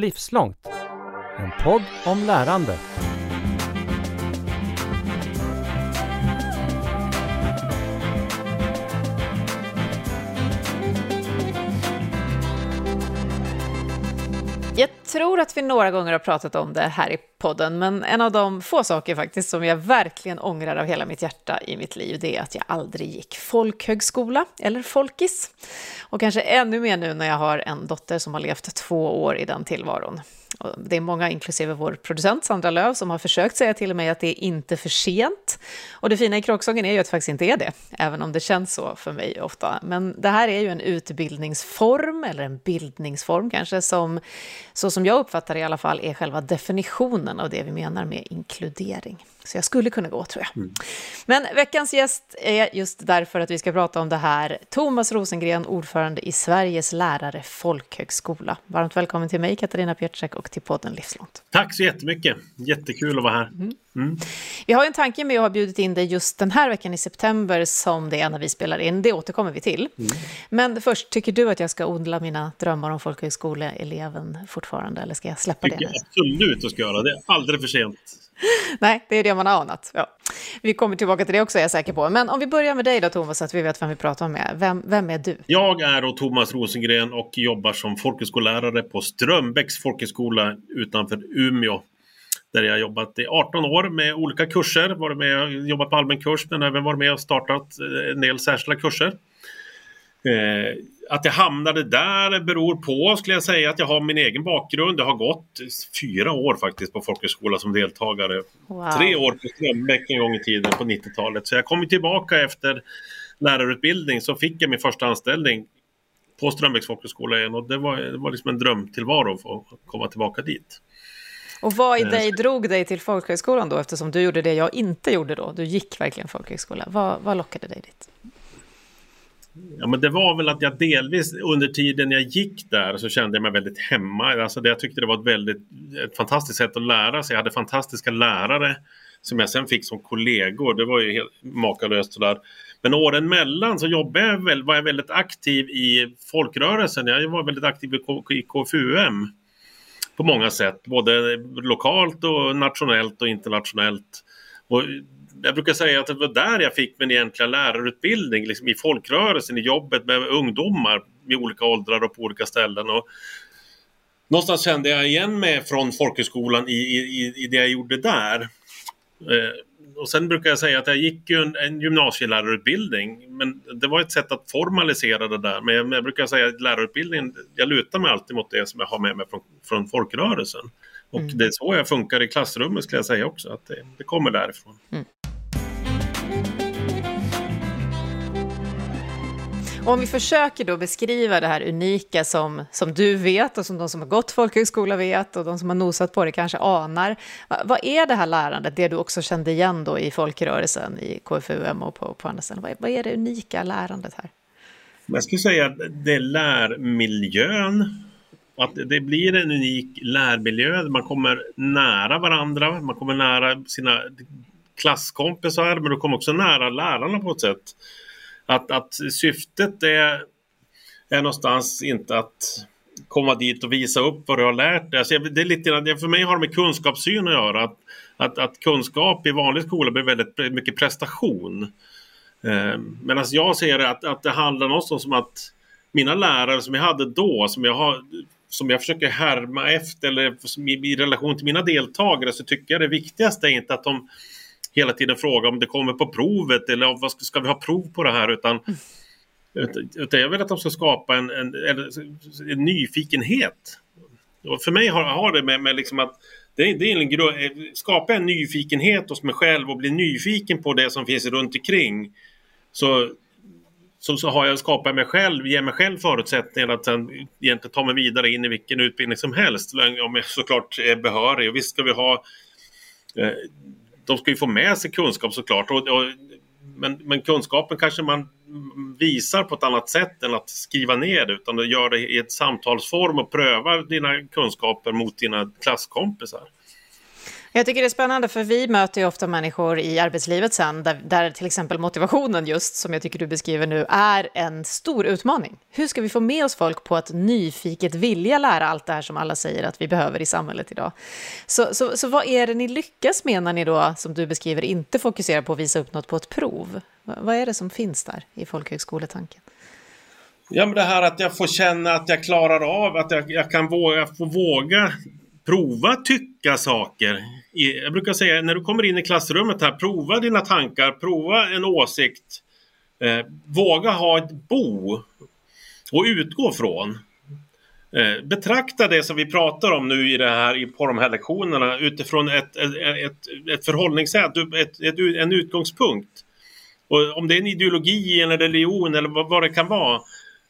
Livslångt. En podd om lärande. Tror att vi några gånger har pratat om det här i podden, men en av de få saker faktiskt som jag verkligen ångrar av hela mitt hjärta i mitt liv, det är att jag aldrig gick folkhögskola, eller folkis. Och kanske ännu mer nu när jag har en dotter som har levt två år i den tillvaron. Det är många, inklusive vår producent Sandra Löv, som har försökt säga till mig att det är inte för sent. Och det fina i kråksången är ju att det faktiskt inte är det, även om det känns så för mig ofta. Men det här är ju en utbildningsform, eller en bildningsform kanske, som så som jag uppfattar det i alla fall är själva definitionen av det vi menar med inkludering. Så jag skulle kunna gå, tror jag. Mm. Men veckans gäst är just därför att vi ska prata om det här. Thomas Rosengren, ordförande i Sveriges lärare folkhögskola. Varmt välkommen till mig, Katarina Pietschek, och till podden Livslångt. Tack så jättemycket. Jättekul att vara här. Mm. Mm. Vi har en tanke med att ha bjudit in dig just den här veckan i september som det är när vi spelar in. Det återkommer vi till. Mm. Men först, tycker du att jag ska odla mina drömmar om folkhögskoleeleven fortfarande, eller ska jag släppa tycker det? Absolut att ska göra. Det är aldrig för sent. Nej, det är det man har anat. Ja. Vi kommer tillbaka till det också, är jag säker på. Men om vi börjar med dig då, Thomas, så att vi vet vem vi pratar med. Vem, vem är du? Jag är då Thomas Rosengren och jobbar som folkhögskollärare på Strömbäcks folkhögskola utanför Umeå. Där jag har jobbat i 18 år med olika kurser, varit med och jobbat på allmän kurs men även varit med och startat eh, en del särskilda kurser. Eh, att jag hamnade där beror på, skulle jag säga, att jag har min egen bakgrund. Jag har gått fyra år faktiskt på folkhögskola som deltagare. Wow. Tre år på Strömbäck en gång i tiden på 90-talet. Så jag kom tillbaka efter lärarutbildning så fick jag min första anställning på Strömbäcks folkhögskola igen och det var, det var liksom en drömtillvaro att komma tillbaka dit. Och vad i eh, dig drog dig till folkhögskolan då, eftersom du gjorde det jag inte gjorde då? Du gick verkligen folkhögskola. Vad, vad lockade dig dit? Ja, men det var väl att jag delvis under tiden jag gick där så kände jag mig väldigt hemma. Alltså det, jag tyckte det var ett väldigt ett fantastiskt sätt att lära sig. Jag hade fantastiska lärare som jag sen fick som kollegor. Det var ju helt makalöst sådär. Men åren mellan så jobbade jag väl, var jag väldigt aktiv i folkrörelsen. Jag var väldigt aktiv i KFUM på många sätt, både lokalt och nationellt och internationellt. Och jag brukar säga att det var där jag fick min egentliga lärarutbildning, liksom i folkrörelsen, i jobbet med ungdomar i olika åldrar och på olika ställen. Och någonstans kände jag igen mig från folkhögskolan i, i, i det jag gjorde där. Eh, och sen brukar jag säga att jag gick ju en, en gymnasielärarutbildning, men det var ett sätt att formalisera det där. Men jag, jag brukar säga att lärarutbildningen, jag lutar mig alltid mot det som jag har med mig från, från folkrörelsen. Och mm. det är så jag funkar i klassrummet skulle jag säga också, att det, det kommer därifrån. Mm. Om vi försöker då beskriva det här unika som, som du vet och som de som har gått folkhögskola vet och de som har nosat på det kanske anar. Vad är det här lärandet, det du också kände igen då i folkrörelsen, i KFUM och på, på andra ställen? Vad, vad är det unika lärandet här? Jag skulle säga att det är lärmiljön. Att det blir en unik lärmiljö. Man kommer nära varandra, man kommer nära sina klasskompisar men du kommer också nära lärarna på ett sätt att, att syftet är, är någonstans inte att komma dit och visa upp vad du har lärt dig. Alltså det är lite, för mig har det med kunskapssyn att göra. Att, att, att kunskap i vanlig skola blir väldigt mycket prestation. Eh, Medan alltså, jag ser att, att det handlar någonstans om att mina lärare som jag hade då, som jag, har, som jag försöker härma efter eller i, i relation till mina deltagare så tycker jag det viktigaste är inte att de hela tiden fråga om det kommer på provet eller vad ska, ska vi ha prov på det här utan mm. Utan jag vill att de ska skapa en, en, en, en nyfikenhet. Och för mig har, har det med, med liksom att det, det är en skapa en nyfikenhet hos mig själv och bli nyfiken på det som finns runt omkring. Så, så, så har jag skapat mig själv, ger mig själv förutsättningar att sen egentligen ta mig vidare in i vilken utbildning som helst. Om jag såklart är behörig. Och visst ska vi ha eh, de ska ju få med sig kunskap såklart. Och, och, men, men kunskapen kanske man visar på ett annat sätt än att skriva ner det utan du gör det i ett samtalsform och prövar dina kunskaper mot dina klasskompisar. Jag tycker det är spännande för vi möter ju ofta människor i arbetslivet sen där, där, till exempel motivationen just som jag tycker du beskriver nu är en stor utmaning. Hur ska vi få med oss folk på att nyfiket vilja lära allt det här som alla säger att vi behöver i samhället idag? Så, så, så vad är det ni lyckas med när ni då, som du beskriver, inte fokuserar på att visa upp något på ett prov? Vad är det som finns där i folkhögskoletanken? Ja, men det här att jag får känna att jag klarar av, att jag, jag kan våga, få våga prova tycka saker. Jag brukar säga när du kommer in i klassrummet här, prova dina tankar, prova en åsikt. Eh, våga ha ett bo och utgå från. Eh, betrakta det som vi pratar om nu i det här, på de här lektionerna utifrån ett, ett, ett, ett förhållningssätt, ett, ett, en utgångspunkt. Och om det är en ideologi eller religion eller vad, vad det kan vara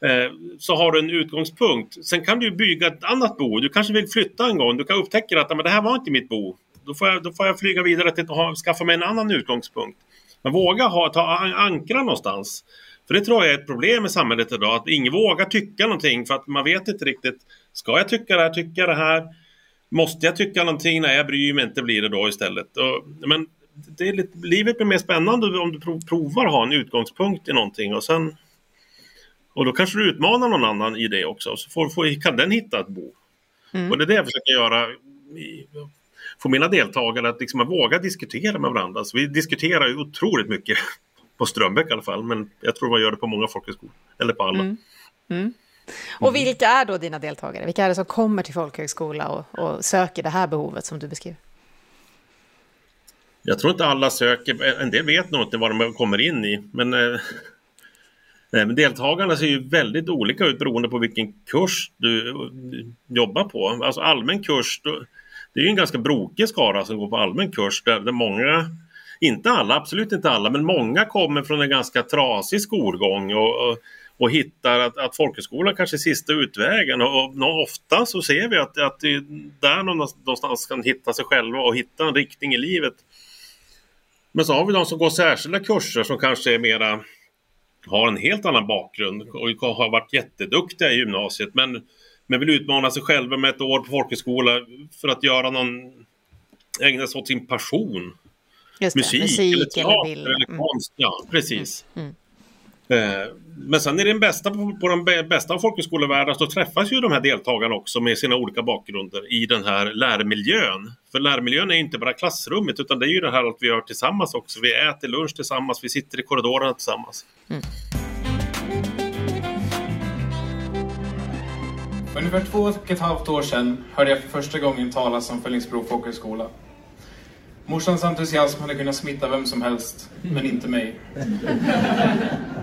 Eh, så har du en utgångspunkt. Sen kan du bygga ett annat bo. Du kanske vill flytta en gång. Du kan upptäcka att men det här var inte mitt bo. Då får jag, då får jag flyga vidare till att skaffa mig en annan utgångspunkt. Men våga ha, ta ankra någonstans. För det tror jag är ett problem i samhället idag. Att ingen vågar tycka någonting för att man vet inte riktigt. Ska jag tycka det här? Tycka det här? Måste jag tycka någonting? Nej, jag bryr mig inte blir det då istället. Och, men det är lite, livet blir mer spännande om du provar att ha en utgångspunkt i någonting och sen och då kanske du utmanar någon annan i det också, så får, får, kan den hitta ett bo. Mm. Och det är det jag försöker göra få mina deltagare att liksom våga diskutera med varandra. Så vi diskuterar ju otroligt mycket på Strömbäck i alla fall, men jag tror man gör det på många folkhögskolor, eller på alla. Mm. Mm. Och vilka är då dina deltagare? Vilka är det som kommer till folkhögskola och, och söker det här behovet som du beskriver? Jag tror inte alla söker, en del vet nog inte vad de kommer in i, men eh, men deltagarna ser ju väldigt olika ut beroende på vilken kurs du jobbar på. Alltså allmän kurs, det är ju en ganska brokig skara som går på allmän kurs där, där många, inte alla, absolut inte alla, men många kommer från en ganska trasig skolgång och, och, och hittar att, att folkhögskolan kanske är sista utvägen. Och, och ofta så ser vi att, att det där någonstans kan hitta sig själva och hitta en riktning i livet. Men så har vi de som går särskilda kurser som kanske är mera har en helt annan bakgrund och har varit jätteduktiga i gymnasiet men, men vill utmana sig själva med ett år på folkhögskola för att göra någon, ägna sig åt sin passion. Det, musik, musik, eller teater eller, eller mm. konst. Ja, precis. Mm. Mm. Men sen är det den bästa på, den bästa av folkhögskolevärlden så träffas ju de här deltagarna också med sina olika bakgrunder i den här lärmiljön. För lärmiljön är inte bara klassrummet utan det är ju det här att vi gör tillsammans också. Vi äter lunch tillsammans, vi sitter i korridorerna tillsammans. Mm. För ungefär två och ett halvt år sedan hörde jag för första gången talas om Fällingsbro folkhögskola. Morsans entusiasm hade kunnat smitta vem som helst, men inte mig.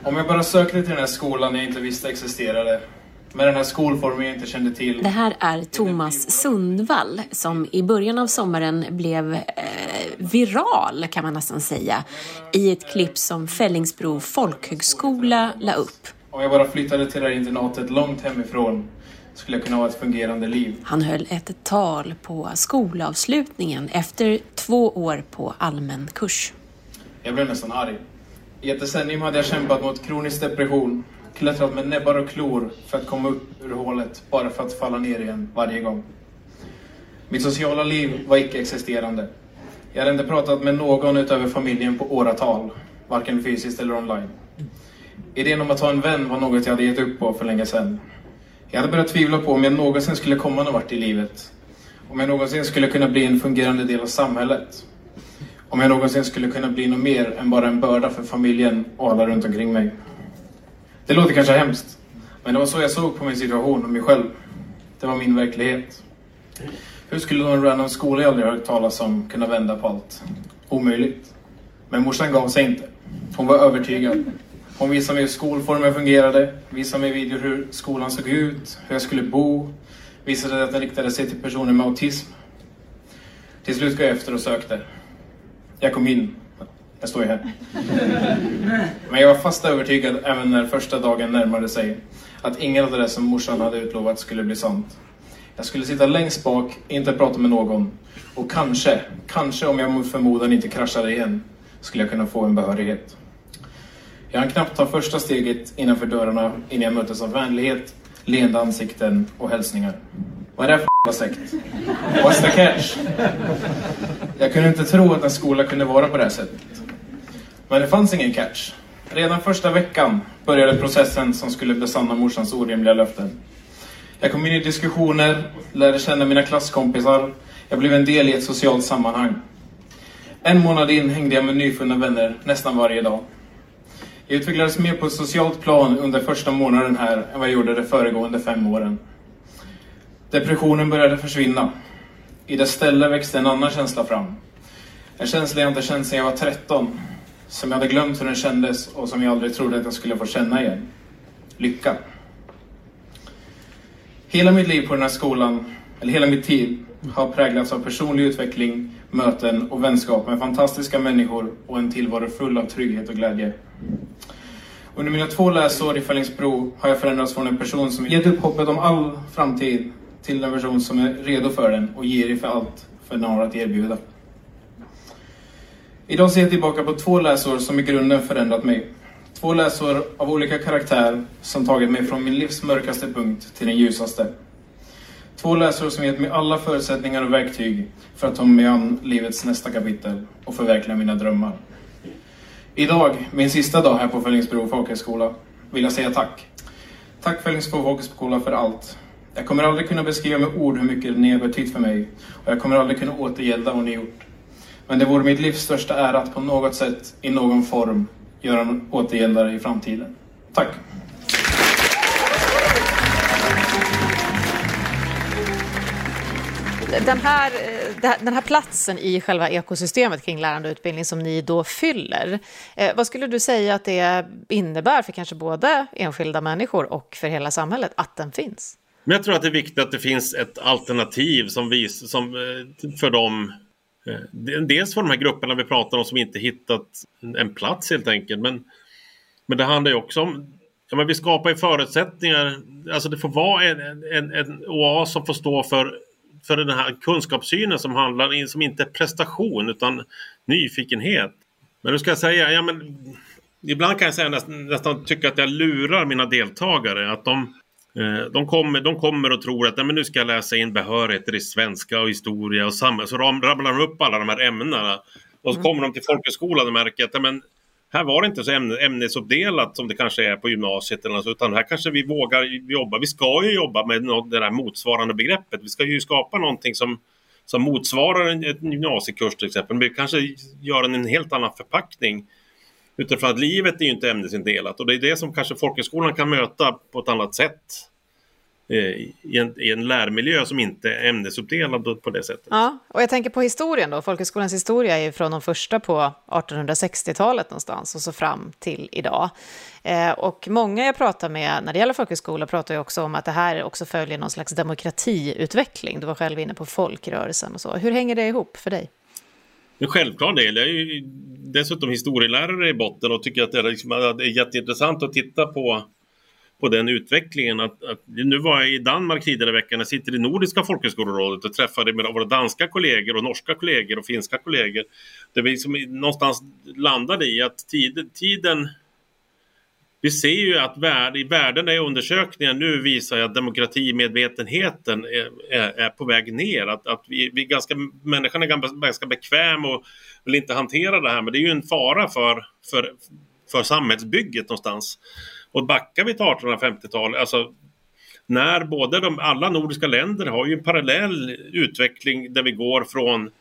Om jag bara sökte till den här skolan jag inte visste existerade, med den här skolformen jag inte kände till. Det här är Thomas Sundvall som i början av sommaren blev eh, viral, kan man nästan säga, i ett klipp som Fällingsbro folkhögskola la upp. Om jag bara flyttade till det här internatet långt hemifrån skulle kunna ha ett fungerande liv. Han höll ett tal på skolavslutningen efter två år på allmän kurs. Jag blev nästan arg. I ett decennium hade jag kämpat mot kronisk depression, klättrat med näbbar och klor för att komma upp ur hålet, bara för att falla ner igen varje gång. Mitt sociala liv var icke-existerande. Jag hade inte pratat med någon utöver familjen på åratal, varken fysiskt eller online. Idén om att ha en vän var något jag hade gett upp på för länge sedan. Jag hade börjat tvivla på om jag någonsin skulle komma någon vart i livet. Om jag någonsin skulle kunna bli en fungerande del av samhället. Om jag någonsin skulle kunna bli något mer än bara en börda för familjen och alla runt omkring mig. Det låter kanske hemskt, men det var så jag såg på min situation och mig själv. Det var min verklighet. Hur skulle någon random skola jag aldrig hört talas om kunna vända på allt? Omöjligt. Men morsan gav sig inte. Hon var övertygad. Hon visade mig hur skolformen fungerade, visade mig videor hur skolan såg ut, hur jag skulle bo, visade att den riktade sig till personer med autism. Till slut gav jag efter och sökte. Jag kom in. Jag står ju här. Men jag var fast övertygad även när första dagen närmade sig att inget av det som morsan hade utlovat skulle bli sant. Jag skulle sitta längst bak, inte prata med någon och kanske, kanske om jag mot förmodan inte kraschade igen, skulle jag kunna få en behörighet. Jag hann knappt ta första steget innanför dörrarna innan jag möttes av vänlighet, leende ansikten och hälsningar. Vad är det här för sekt? What's the cash? Jag kunde inte tro att en skola kunde vara på det här sättet. Men det fanns ingen catch. Redan första veckan började processen som skulle besanna morsans orimliga löften. Jag kom in i diskussioner, lärde känna mina klasskompisar. Jag blev en del i ett socialt sammanhang. En månad in hängde jag med nyfunna vänner nästan varje dag. Jag utvecklades mer på ett socialt plan under första månaden här än vad jag gjorde de föregående fem åren. Depressionen började försvinna. I dess ställe växte en annan känsla fram. En känsla jag inte känt sedan jag var 13. Som jag hade glömt hur den kändes och som jag aldrig trodde att jag skulle få känna igen. Lycka. Hela mitt liv på den här skolan, eller hela mitt tid, har präglats av personlig utveckling, möten och vänskap med fantastiska människor och en tillvaro full av trygghet och glädje. Under mina två läsår i Fällingsbro har jag förändrats från en person som gett upp hoppet om all framtid till en person som är redo för den och girig för allt för den har att erbjuda. Idag ser jag tillbaka på två läsår som i grunden förändrat mig. Två läsår av olika karaktär som tagit mig från min livs mörkaste punkt till den ljusaste. Två läsare som gett mig alla förutsättningar och verktyg för att ta mig an livets nästa kapitel och förverkliga mina drömmar. Idag, min sista dag här på Fällingsbro folkhögskola, vill jag säga tack. Tack Fällingsbro folkhögskola för allt. Jag kommer aldrig kunna beskriva med ord hur mycket ni har betytt för mig och jag kommer aldrig kunna återgälda vad ni gjort. Men det vore mitt livs största ära att på något sätt, i någon form, göra en återgäldare i framtiden. Tack! Den eh, här, den här platsen i själva ekosystemet kring lärande och utbildning som ni då fyller, eh, vad skulle du säga att det innebär för kanske både enskilda människor och för hela samhället att den finns? Men jag tror att det är viktigt att det finns ett alternativ som, vis, som eh, för dem Dels för de här grupperna vi pratar om som inte hittat en plats helt enkelt. Men, men det handlar ju också om Ja, men vi skapar ju förutsättningar. Alltså det får vara en, en, en oas som får stå för för den här kunskapssynen som handlar som inte är prestation utan nyfikenhet. Men nu ska jag säga, ja men ibland kan jag säga nästan, nästan tycka att jag lurar mina deltagare. Att de, eh, de, kommer, de kommer och tror att men nu ska jag läsa in behörigheter i svenska och historia och samhälle. Så rabblar de upp alla de här ämnena. Och så mm. kommer de till folkhögskolan och märker att men här var det inte så ämnesuppdelat som det kanske är på gymnasiet. Eller något, utan här kanske vi vågar jobba. Vi ska ju jobba med något, det där motsvarande begreppet. Vi ska ju skapa någonting som, som motsvarar en, en gymnasiekurs till exempel. Men vi kanske gör en, en helt annan förpackning. Utifrån att livet är ju inte ämnesindelat och det är det som kanske folkhögskolan kan möta på ett annat sätt i en, i en lärmiljö som inte är ämnesuppdelad på det sättet. Ja, och jag tänker på historien då. Folkhögskolans historia är från de första på 1860-talet någonstans och så fram till idag. Eh, och många jag pratar med när det gäller folkhögskola pratar ju också om att det här också följer någon slags demokratiutveckling. Du var själv inne på folkrörelsen och så. Hur hänger det ihop för dig? En självklar del. Jag är ju dessutom historielärare i botten och tycker att det är, liksom, det är jätteintressant att titta på på den utvecklingen. Att, att, nu var jag i Danmark tidigare i veckan, jag sitter i Nordiska folkhögskolerådet och träffade med våra danska kollegor och norska kollegor och finska kollegor. Där vi liksom någonstans landade i att tiden, tiden vi ser ju att värld, i värdena i undersökningen nu visar att demokratimedvetenheten är, är, är, på väg ner. Att, att vi, vi ganska, människan är ganska, ganska bekväm och vill inte hantera det här men det är ju en fara för, för, för samhällsbygget någonstans. Och backar vi till 1850-talet, alltså när både de, alla nordiska länder har ju en parallell utveckling där vi går från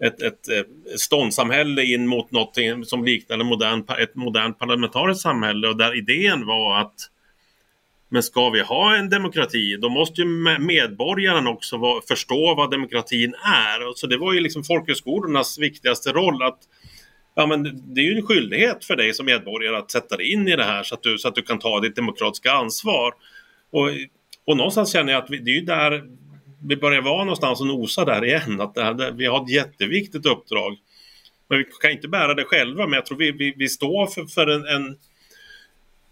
ett, ett, ett ståndssamhälle in mot något som liknar modern, ett modernt parlamentariskt samhälle och där idén var att men ska vi ha en demokrati då måste ju medborgarna också förstå vad demokratin är. Så det var ju liksom folkhögskolornas viktigaste roll att ja, men det är ju en skyldighet för dig som medborgare att sätta dig in i det här så att du, så att du kan ta ditt demokratiska ansvar. Och, och någonstans känner jag att vi, det är ju där vi börjar vara någonstans och nosa där igen. Att det här, vi har ett jätteviktigt uppdrag. Men vi kan inte bära det själva, men jag tror vi, vi, vi står för, för en, en,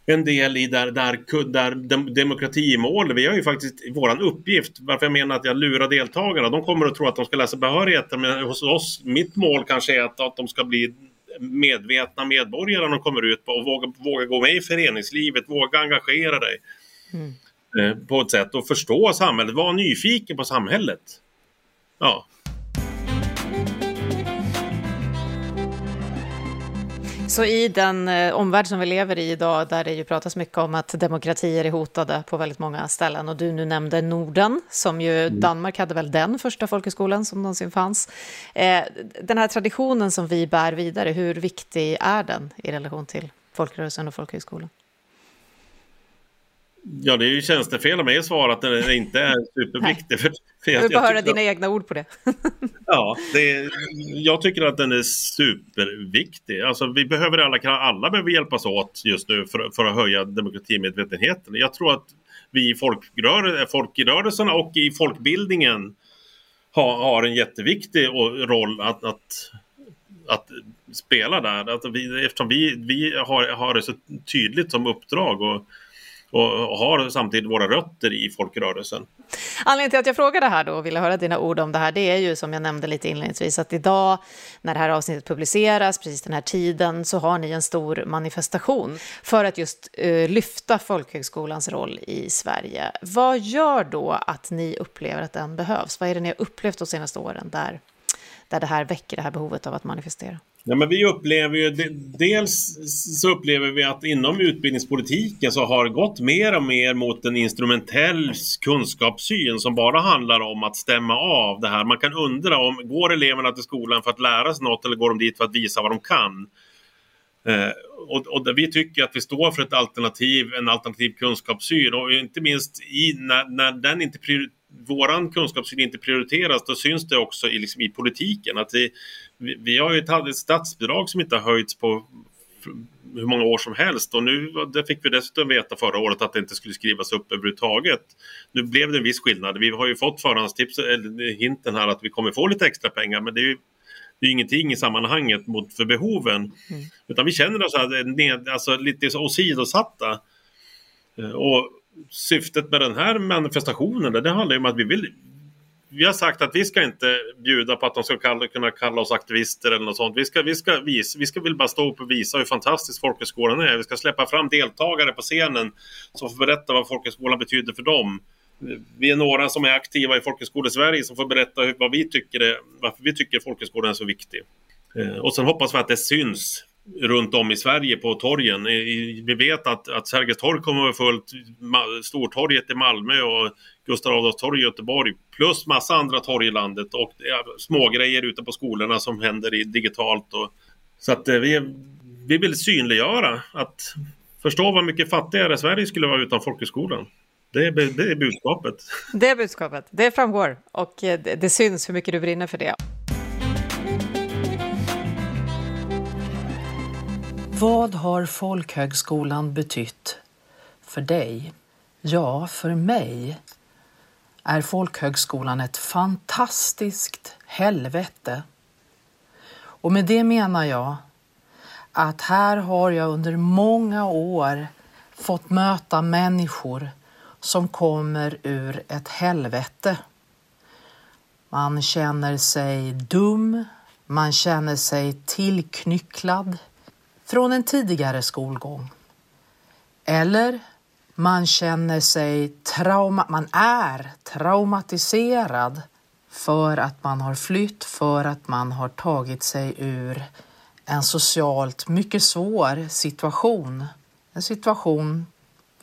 en del i där, där, där demokratimål. Vi har ju faktiskt vår uppgift, varför jag menar att jag lurar deltagarna. De kommer att tro att de ska läsa behörigheter, men hos oss, mitt mål kanske är att, att de ska bli medvetna medborgare de kommer ut och våga, våga gå med i föreningslivet, våga engagera dig mm. Eh, på ett sätt och förstå samhället, vara nyfiken på samhället. Ja. Så i den eh, omvärld som vi lever i idag, där det ju pratas mycket om att demokratier är hotade på väldigt många ställen, och du nu nämnde Norden, som ju mm. Danmark hade väl den första folkhögskolan som någonsin fanns. Eh, den här traditionen som vi bär vidare, hur viktig är den i relation till folkrörelsen och folkhögskolan? Ja, det är ju tjänstefel av mig att svara att den inte är superviktig. För, för jag, vill bara höra dina egna ord på det. ja, det jag tycker att den är superviktig. Alltså, vi behöver alla, alla behöver hjälpas åt just nu för, för att höja demokratimedvetenheten. Jag tror att vi i folkrörelsen, folkrörelserna och i folkbildningen har, har en jätteviktig roll att, att, att spela där. Att vi, eftersom vi, vi har, har det så tydligt som uppdrag. Och, och har samtidigt våra rötter i folkrörelsen. Anledningen till att jag frågar det här då och ville höra dina ord om det här, det är ju som jag nämnde lite inledningsvis att idag när det här avsnittet publiceras, precis den här tiden, så har ni en stor manifestation för att just uh, lyfta folkhögskolans roll i Sverige. Vad gör då att ni upplever att den behövs? Vad är det ni har upplevt de senaste åren där, där det här väcker det här behovet av att manifestera? Ja, men vi upplever ju, dels så upplever vi att inom utbildningspolitiken så har det gått mer och mer mot en instrumentell kunskapssyn som bara handlar om att stämma av det här. Man kan undra om, går eleverna till skolan för att lära sig något eller går de dit för att visa vad de kan? Eh, och, och vi tycker att vi står för ett alternativ, en alternativ kunskapssyn och inte minst i, när, när den inte våran kunskapssyn inte prioriteras, då syns det också i, liksom, i politiken. Att det, vi, vi har ju ett statsbidrag som inte har höjts på hur många år som helst och nu det fick vi dessutom veta förra året att det inte skulle skrivas upp överhuvudtaget. Nu blev det en viss skillnad. Vi har ju fått förhandstips, eller hinten här att vi kommer få lite extra pengar men det är ju det är ingenting i sammanhanget mot för behoven. Mm. Utan vi känner oss ned, alltså lite åsidosatta. Och syftet med den här manifestationen det handlar ju om att vi vill vi har sagt att vi ska inte bjuda på att de ska kalla, kunna kalla oss aktivister eller något sånt. Vi ska, vi ska, visa, vi ska väl bara stå upp och visa hur fantastisk folkhögskolan är. Vi ska släppa fram deltagare på scenen som får berätta vad folkhögskolan betyder för dem. Vi är några som är aktiva i Folkhögskolesverige som får berätta hur, vad vi tycker är, varför vi tycker folkhögskolan är så viktig. Eh, och sen hoppas vi att det syns runt om i Sverige på torgen. Vi vet att, att Sergels torg kommer att vara fullt, Stortorget i Malmö och Gustav Adolfs torg i Göteborg plus massa andra torg i landet och smågrejer ute på skolorna som händer i digitalt. Och, så att eh, vi, vi vill synliggöra att förstå vad mycket fattigare Sverige skulle vara utan folkhögskolan. Det är, det är budskapet. Det är budskapet, det framgår och eh, det, det syns hur mycket du brinner för det. Vad har folkhögskolan betytt för dig? Ja, för mig är folkhögskolan ett fantastiskt helvete. Och med det menar jag att här har jag under många år fått möta människor som kommer ur ett helvete. Man känner sig dum, man känner sig tillknycklad, från en tidigare skolgång. Eller man känner sig trauma, man är traumatiserad för att man har flytt, för att man har tagit sig ur en socialt mycket svår situation. En situation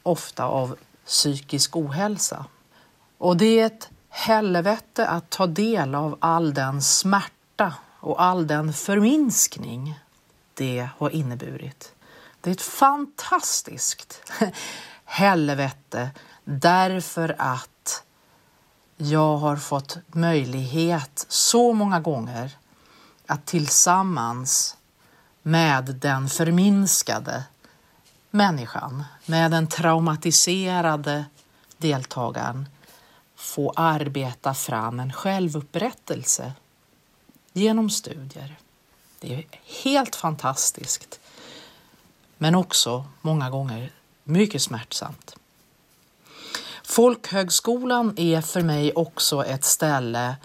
ofta av psykisk ohälsa. Och det är ett helvete att ta del av all den smärta och all den förminskning det har inneburit. Det är ett fantastiskt helvete därför att jag har fått möjlighet så många gånger att tillsammans med den förminskade människan, med den traumatiserade deltagaren få arbeta fram en självupprättelse genom studier. Det är helt fantastiskt. Men också många gånger mycket smärtsamt. Folkhögskolan är för mig också ett ställe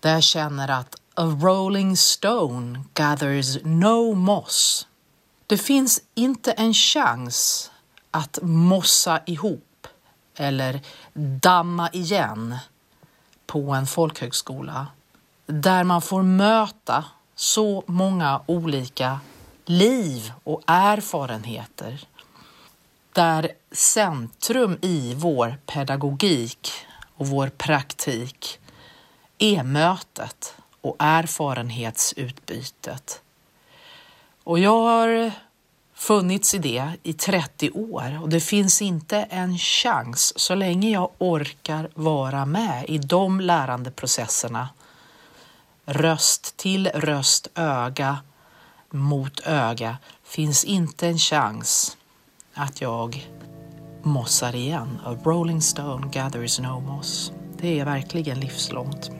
där jag känner att a rolling stone gathers no moss. Det finns inte en chans att mossa ihop eller damma igen på en folkhögskola där man får möta så många olika liv och erfarenheter där centrum i vår pedagogik och vår praktik är mötet och erfarenhetsutbytet. Och jag har funnits i det i 30 år och det finns inte en chans så länge jag orkar vara med i de lärandeprocesserna. Röst till röst, öga mot öga finns inte en chans att jag mossar igen. A rolling stone gathers no moss. Det är verkligen livslångt.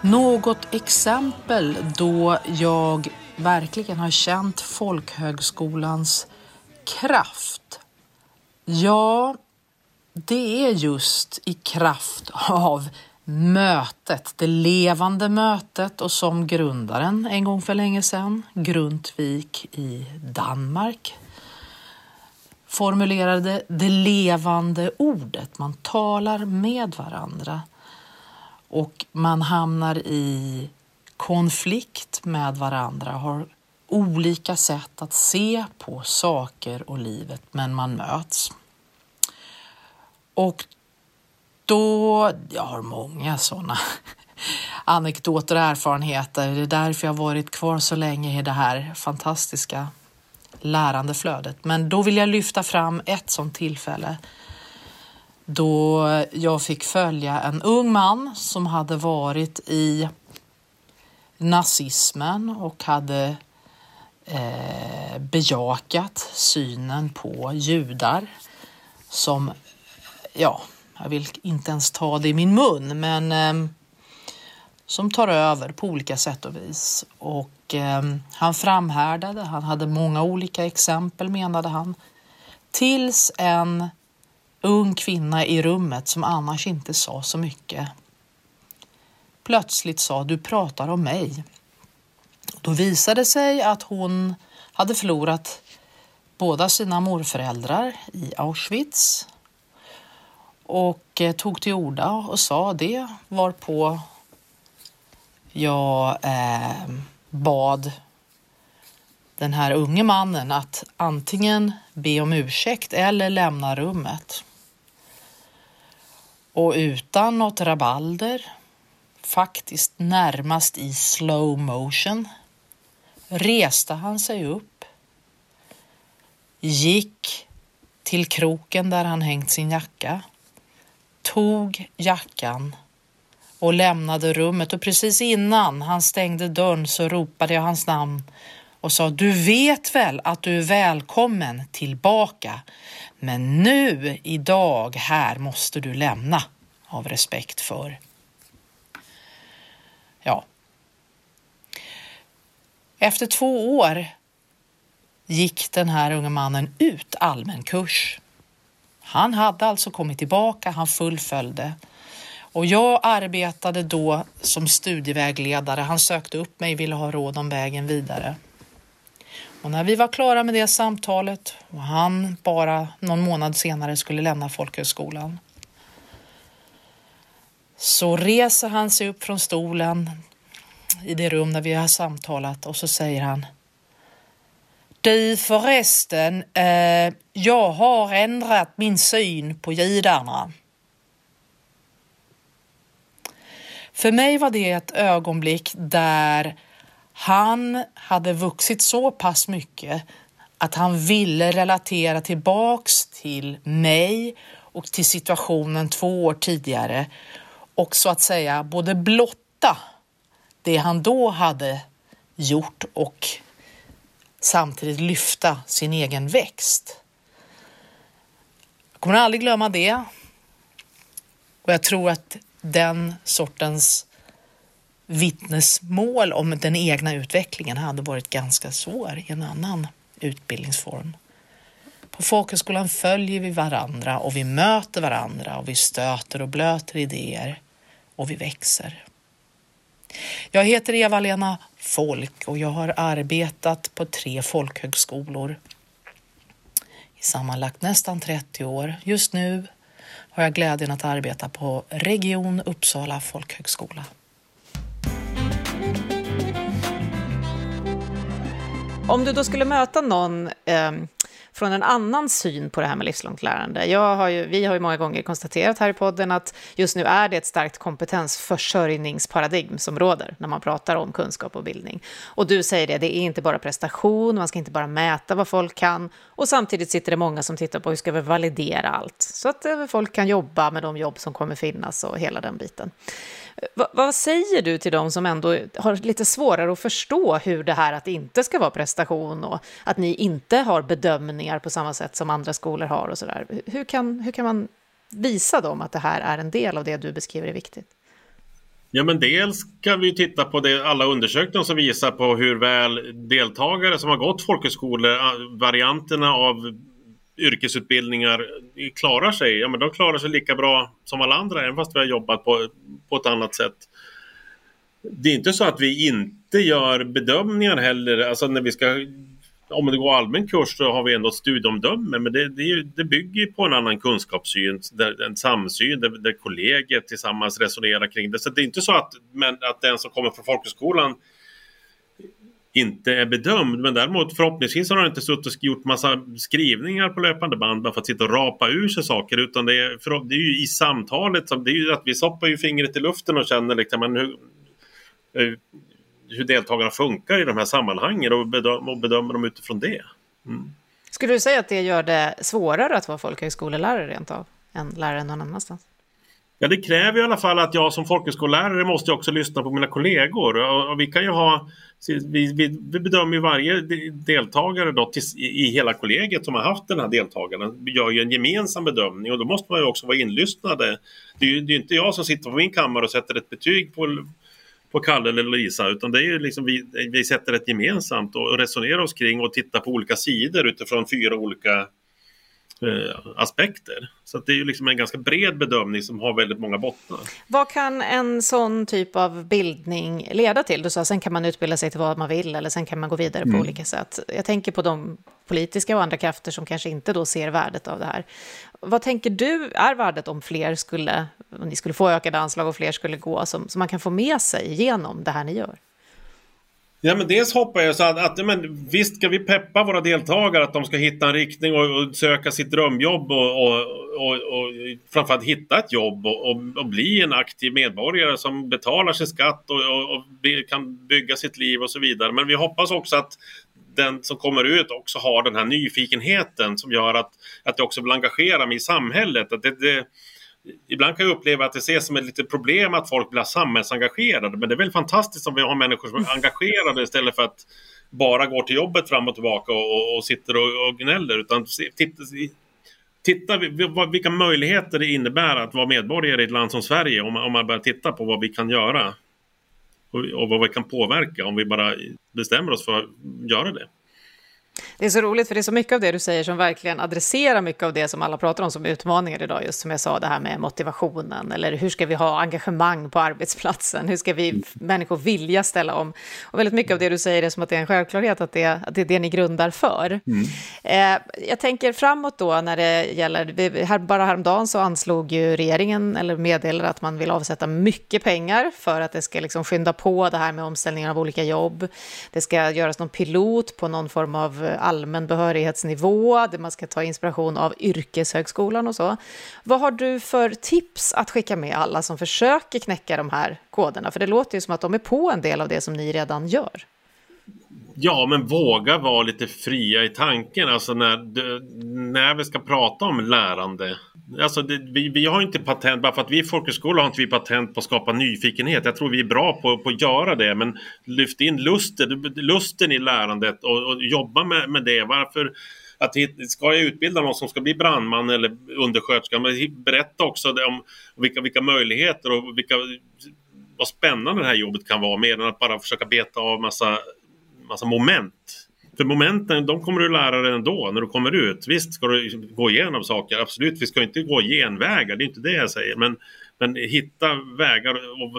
Något exempel då jag verkligen har känt folkhögskolans kraft? Ja, det är just i kraft av mötet, det levande mötet och som grundaren en gång för länge sedan, Grundtvik i Danmark, formulerade det levande ordet. Man talar med varandra och man hamnar i konflikt med varandra, har olika sätt att se på saker och livet, men man möts. Och då, jag har många sådana anekdoter och erfarenheter. Det är därför jag varit kvar så länge i det här fantastiska lärandeflödet. Men då vill jag lyfta fram ett sådant tillfälle då jag fick följa en ung man som hade varit i nazismen och hade eh, bejakat synen på judar som, ja, jag vill inte ens ta det i min mun, men eh, som tar över på olika sätt och vis. Och eh, han framhärdade, han hade många olika exempel menade han, tills en ung kvinna i rummet som annars inte sa så mycket plötsligt sa du pratar om mig. Då visade det sig att hon hade förlorat båda sina morföräldrar i Auschwitz och eh, tog till orda och sa det varpå jag eh, bad den här unge mannen att antingen be om ursäkt eller lämna rummet. Och utan något rabalder, faktiskt närmast i slow motion, reste han sig upp, gick till kroken där han hängt sin jacka, tog jackan och lämnade rummet. Och precis innan han stängde dörren så ropade jag hans namn och sa du vet väl att du är välkommen tillbaka men nu idag här måste du lämna av respekt för ja. Efter två år gick den här unge mannen ut allmän kurs. Han hade alltså kommit tillbaka, han fullföljde och jag arbetade då som studievägledare. Han sökte upp mig, ville ha råd om vägen vidare. Och när vi var klara med det samtalet och han bara någon månad senare skulle lämna folkhögskolan så reser han sig upp från stolen i det rum där vi har samtalat och så säger han Du förresten, eh, jag har ändrat min syn på judarna. För mig var det ett ögonblick där han hade vuxit så pass mycket att han ville relatera tillbaks till mig och till situationen två år tidigare och så att säga både blotta det han då hade gjort och samtidigt lyfta sin egen växt. Jag kommer aldrig glömma det. Och jag tror att den sortens vittnesmål om den egna utvecklingen hade varit ganska svår i en annan utbildningsform. På folkhögskolan följer vi varandra och vi möter varandra och vi stöter och blöter idéer och vi växer. Jag heter Eva-Lena Folk och jag har arbetat på tre folkhögskolor i sammanlagt nästan 30 år. Just nu har jag glädjen att arbeta på Region Uppsala folkhögskola. Om du då skulle möta någon eh, från en annan syn på det här med livslångt lärande. Jag har ju, vi har ju många gånger konstaterat här i podden att just nu är det ett starkt kompetensförsörjningsparadigm som råder när man pratar om kunskap och bildning. Och du säger det, det är inte bara prestation, man ska inte bara mäta vad folk kan. Och samtidigt sitter det många som tittar på hur ska vi validera allt så att eh, folk kan jobba med de jobb som kommer finnas och hela den biten. Vad säger du till dem som ändå har lite svårare att förstå hur det här att det inte ska vara prestation och att ni inte har bedömningar på samma sätt som andra skolor har och sådär. Hur kan, hur kan man visa dem att det här är en del av det du beskriver är viktigt? Ja, men dels kan vi titta på det, alla undersökningar som visar på hur väl deltagare som har gått folkhögskolor, varianterna av yrkesutbildningar klarar sig, ja men de klarar sig lika bra som alla andra även fast vi har jobbat på, på ett annat sätt. Det är inte så att vi inte gör bedömningar heller, alltså när vi ska om det går allmän kurs så har vi ändå ett studieomdöme men det, det, det bygger på en annan kunskapssyn, en samsyn där, där kollegor tillsammans resonerar kring det. Så det är inte så att, men, att den som kommer från folkhögskolan inte är bedömd. Men däremot förhoppningsvis har han inte suttit och gjort massa skrivningar på löpande band bara för att sitta och rapa ur sig saker. Utan det är, för, det är ju i samtalet, som, det är ju att vi stoppar ju fingret i luften och känner liksom, men hur, eh, hur deltagarna funkar i de här sammanhangen och, bedöm, och bedömer dem utifrån det. Mm. Skulle du säga att det gör det svårare att vara folkhögskolelärare rent av, än lärare någon annanstans? Ja, det kräver i alla fall att jag som folkhögskollärare måste också lyssna på mina kollegor. Och, och vi kan ju ha vi, vi, vi, bedömer ju varje deltagare då tills, i hela kollegiet som har haft den här deltagaren. Vi gör ju en gemensam bedömning och då måste man ju också vara inlyssnade. Det är ju det är inte jag som sitter på min kammare och sätter ett betyg på, på Kalle eller Lisa utan det är ju liksom vi, vi sätter ett gemensamt och resonerar oss kring och tittar på olika sidor utifrån fyra olika aspekter. Så det är ju liksom en ganska bred bedömning som har väldigt många bottnar. Vad kan en sån typ av bildning leda till? Du sa sen kan man utbilda sig till vad man vill eller sen kan man gå vidare på mm. olika sätt. Jag tänker på de politiska och andra krafter som kanske inte då ser värdet av det här. Vad tänker du är värdet om fler skulle, om ni skulle få ökade anslag och fler skulle gå, som, som man kan få med sig genom det här ni gör? Ja, men dels hoppas jag så att, att men, visst ska vi peppa våra deltagare att de ska hitta en riktning och, och söka sitt drömjobb och, och, och, och framförallt hitta ett jobb och, och, och, bli en aktiv medborgare som betalar sin skatt och, och, kan bygga sitt liv och så vidare. Men vi hoppas också att den som kommer ut också har den här nyfikenheten som gör att, att det också vill engagera mig i samhället. Att det, det, ibland kan jag uppleva att det ses som ett litet problem att folk blir samhällsengagerade. Men det är väl fantastiskt om vi har människor som är engagerade istället för att bara gå till jobbet fram och tillbaka och, och, och sitter och, och gnäller. Utan titta, titta vilka möjligheter det innebär att vara medborgare i ett land som Sverige om man, om man börjar titta på vad vi kan göra. Och, och vad vi kan påverka om vi bara bestämmer oss för att göra det. Det är så roligt, för det är så mycket av det du säger som verkligen adresserar mycket av det som alla pratar om som utmaningar idag, just som jag sa, det här med motivationen, eller hur ska vi ha engagemang på arbetsplatsen, hur ska vi människor vilja ställa om? Och väldigt mycket av det du säger är som att det är en självklarhet, att det, att det är det ni grundar för. Mm. Eh, jag tänker framåt då, när det gäller, här, bara häromdagen så anslog ju regeringen, eller meddelade att man vill avsätta mycket pengar för att det ska liksom skynda på det här med omställningen av olika jobb. Det ska göras någon pilot på någon form av allmän behörighetsnivå, där man ska ta inspiration av yrkeshögskolan och så. Vad har du för tips att skicka med alla som försöker knäcka de här koderna? För det låter ju som att de är på en del av det som ni redan gör. Ja, men våga vara lite fria i tanken. Alltså när, när vi ska prata om lärande. Alltså det, vi, vi har inte patent, bara för att vi är folkhögskola har inte vi patent på att skapa nyfikenhet. Jag tror vi är bra på, på att göra det, men lyft in lusten, lusten i lärandet och, och jobba med, med det. Varför att ska jag utbilda någon som ska bli brandman eller undersköterska, men berätta också om vilka, vilka möjligheter och vilka, vad spännande det här jobbet kan vara mer än att bara försöka beta av massa massa moment. För momenten, de kommer du lära dig ändå när du kommer ut. Visst ska du gå igenom saker, absolut. Vi ska inte gå genvägar, det är inte det jag säger. Men, men hitta vägar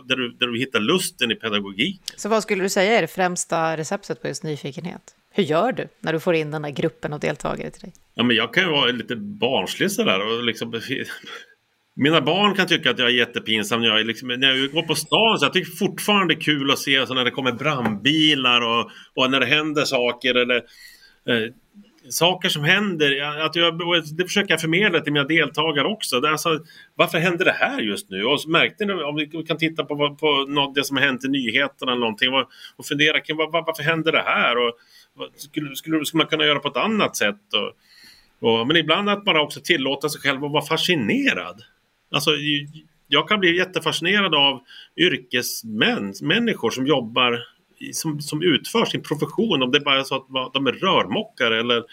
där du, där du hittar lusten i pedagogik. Så vad skulle du säga är det främsta receptet på just nyfikenhet? Hur gör du när du får in den där gruppen av deltagare till dig? Ja, men jag kan ju vara lite barnslig sådär och liksom mina barn kan tycka att jag är jättepinsam när jag, liksom, när jag går på stan. Så jag tycker fortfarande det är kul att se så när det kommer brandbilar och, och när det händer saker. Eller, eh, saker som händer. Att jag, det försöker jag förmedla till mina deltagare också. Det alltså, varför händer det här just nu? Och märkte ni, om vi kan titta på, på något det som har hänt i nyheterna eller någonting och fundera kring var, varför händer det här? Och, skulle, skulle, skulle man kunna göra på ett annat sätt? Och, och, men ibland att bara också tillåta sig själv att vara fascinerad. Alltså, jag kan bli jättefascinerad av yrkesmänniskor som jobbar som, som utför sin profession. Om det bara är så att de är rörmokare eller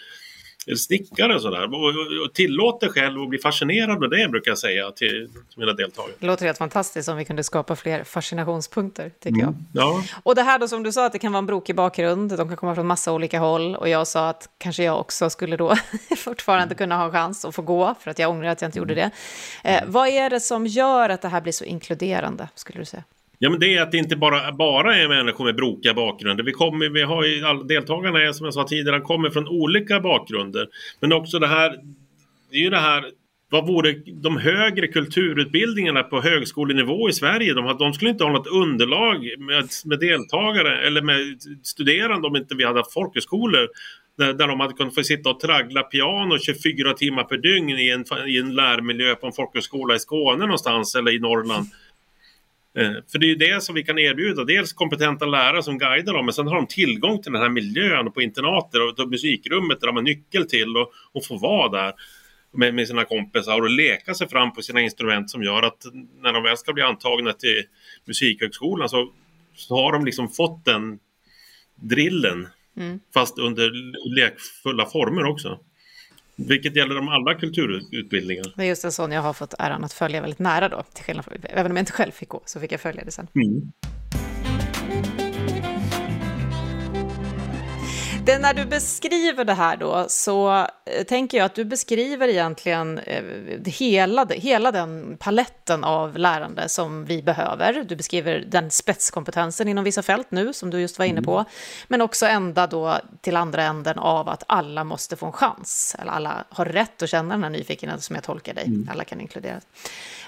snickare och sådär. Och, och tillåter själv att bli fascinerad med det brukar jag säga till, till mina deltagare. Det låter helt fantastiskt om vi kunde skapa fler fascinationspunkter, tycker jag. Mm, ja. Och det här då som du sa, att det kan vara en brokig bakgrund, de kan komma från massa olika håll. Och jag sa att kanske jag också skulle då fortfarande kunna ha chans att få gå, för att jag ångrar att jag inte gjorde det. Eh, vad är det som gör att det här blir så inkluderande, skulle du säga? Ja, men det är att det inte bara, bara är människor med brokiga bakgrunder. Vi, kommer, vi har ju, all, deltagarna är som jag sa tidigare, kommer från olika bakgrunder. Men också det här, det är ju det här vad vore de högre kulturutbildningarna på högskolenivå i Sverige? De, de skulle inte ha något underlag med, med deltagare eller med studerande om inte vi hade haft folkhögskolor där, där de hade kunnat få sitta och traggla piano 24 timmar per dygn i en, i en lärmiljö på en folkhögskola i Skåne någonstans eller i Norrland. Eh, för det är ju det som vi kan erbjuda. Dels kompetenta lärare som guidar dem men sen har de tillgång till den här miljön på internater och musikrummet där de har nyckel till och, och får vara där med, med, sina kompisar och leka sig fram på sina instrument som gör att när de väl ska bli antagna till Musikhögskolan så, så har de liksom fått den drillen mm. fast under lekfulla former också. Vilket gäller de alla kulturutbildningar. Det är just en sån jag har fått äran att följa väldigt nära då. Till skillnad från, även om jag inte själv fick gå så fick jag följa det sen. Mm. Det, när du beskriver det här då så eh, tänker jag att du beskriver egentligen eh, hela, hela den paletten av lärande som vi behöver. Du beskriver den spetskompetensen inom vissa fält nu som du just var inne på. Mm. Men också ända då till andra änden av att alla måste få en chans. Eller alla har rätt att känna den här nyfikenheten som jag tolkar dig. Mm. Alla kan inkluderas.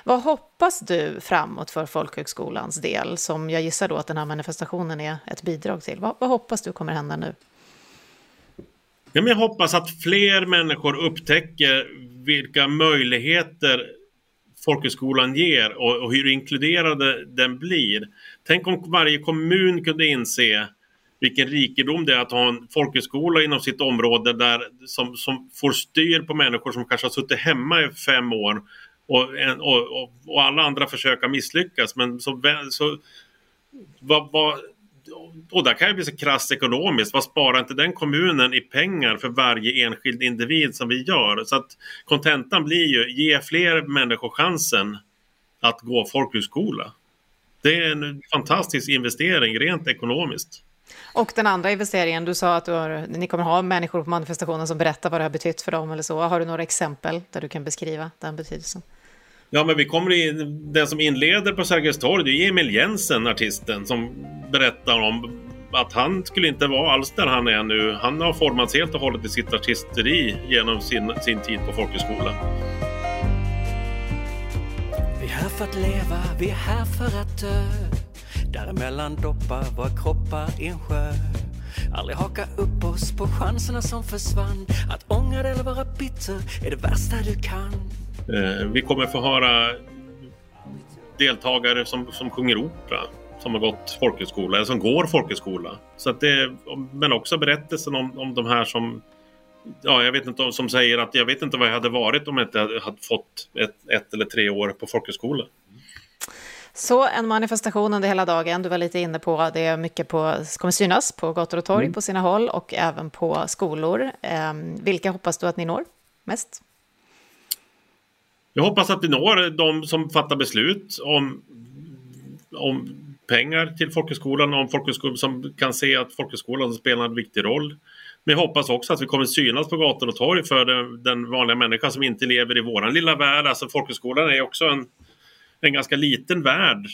Vad hoppas du framåt för folkhögskolans del som jag gissar då att den här manifestationen är ett bidrag till? Vad, vad hoppas du kommer hända nu? Ja, men jag hoppas att fler människor upptäcker vilka möjligheter folkhögskolan ger och, och hur inkluderande den blir. Tänk om varje kommun kunde inse vilken rikedom det är att ha en folkhögskola inom sitt område där, som, som får styr på människor som kanske har suttit hemma i fem år och, och, och, och alla andra försök har misslyckats. Men så, så vad, vad, och där kan det bli så krasst ekonomiskt. Vad sparar inte den kommunen i pengar för varje enskild individ som vi gör? Så att kontentan blir ju, ge fler människor chansen att gå folkhögskola. Det är en fantastisk investering rent ekonomiskt. Och den andra investeringen, du sa att du har, ni kommer ha människor på manifestationen som berättar vad det har betytt för dem eller så. Har du några exempel där du kan beskriva den betydelsen? Ja, men vi kommer in, den som inleder på Sergels torg, det är Emil Jensen, artisten, som berättar om att han skulle inte vara alls där han är nu. Han har formats helt och hållet i sitt artisteri genom sin, sin tid på folkhögskola. Vi är här för att leva, vi är här för att dö. Däremellan doppar våra kroppar i en sjö. Aldrig haka upp oss på chanserna som försvann. Att ångra eller vara bitter är det värsta du kan. Eh, vi kommer få höra deltagare som, som sjunger opera som har gått folkhögskola, eller som går folkhögskola. Så att det, men också berättelsen om, om de här som Ja, jag vet inte, som säger att jag vet inte vad jag hade varit om jag inte hade fått ett, ett eller tre år på folkhögskola. Så en manifestation under hela dagen, du var lite inne på det, mycket på, kommer synas på gator och torg mm. på sina håll och även på skolor. Eh, vilka hoppas du att ni når mest? Jag hoppas att vi når de som fattar beslut om, om pengar till folkhögskolan, om folkhögskolan som kan se att folkhögskolan spelar en viktig roll. Men jag hoppas också att vi kommer synas på gator och torg för den, den vanliga människan som inte lever i våran lilla värld. Alltså folkhögskolan är också en, en ganska liten värld.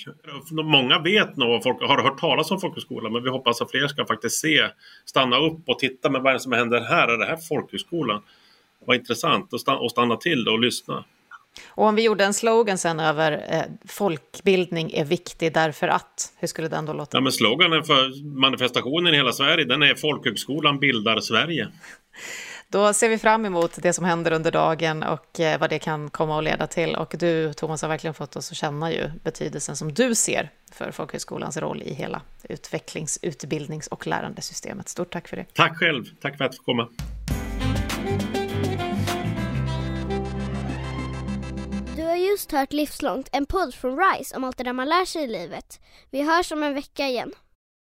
Många vet nog, folk har hört talas om folkhögskolan, men vi hoppas att fler ska faktiskt se, stanna upp och titta, men vad är det som händer här? Är det här folkhögskolan? Vad intressant, och stanna till och lyssna. Och om vi gjorde en slogan sen över eh, folkbildning är viktig därför att, hur skulle den då låta? Ja, men sloganen för manifestationen i hela Sverige den är Folkhögskolan bildar Sverige. Då ser vi fram emot det som händer under dagen och eh, vad det kan komma att leda till. Och du, Thomas, har verkligen fått oss att känna ju betydelsen som du ser för folkhögskolans roll i hela utvecklings-, utbildnings och lärandesystemet. Stort tack för det. Tack själv. Tack för att jag fick komma. Just hört Livslångt, en podd från RISE om allt det där man lär sig i livet. Vi hörs om en vecka igen.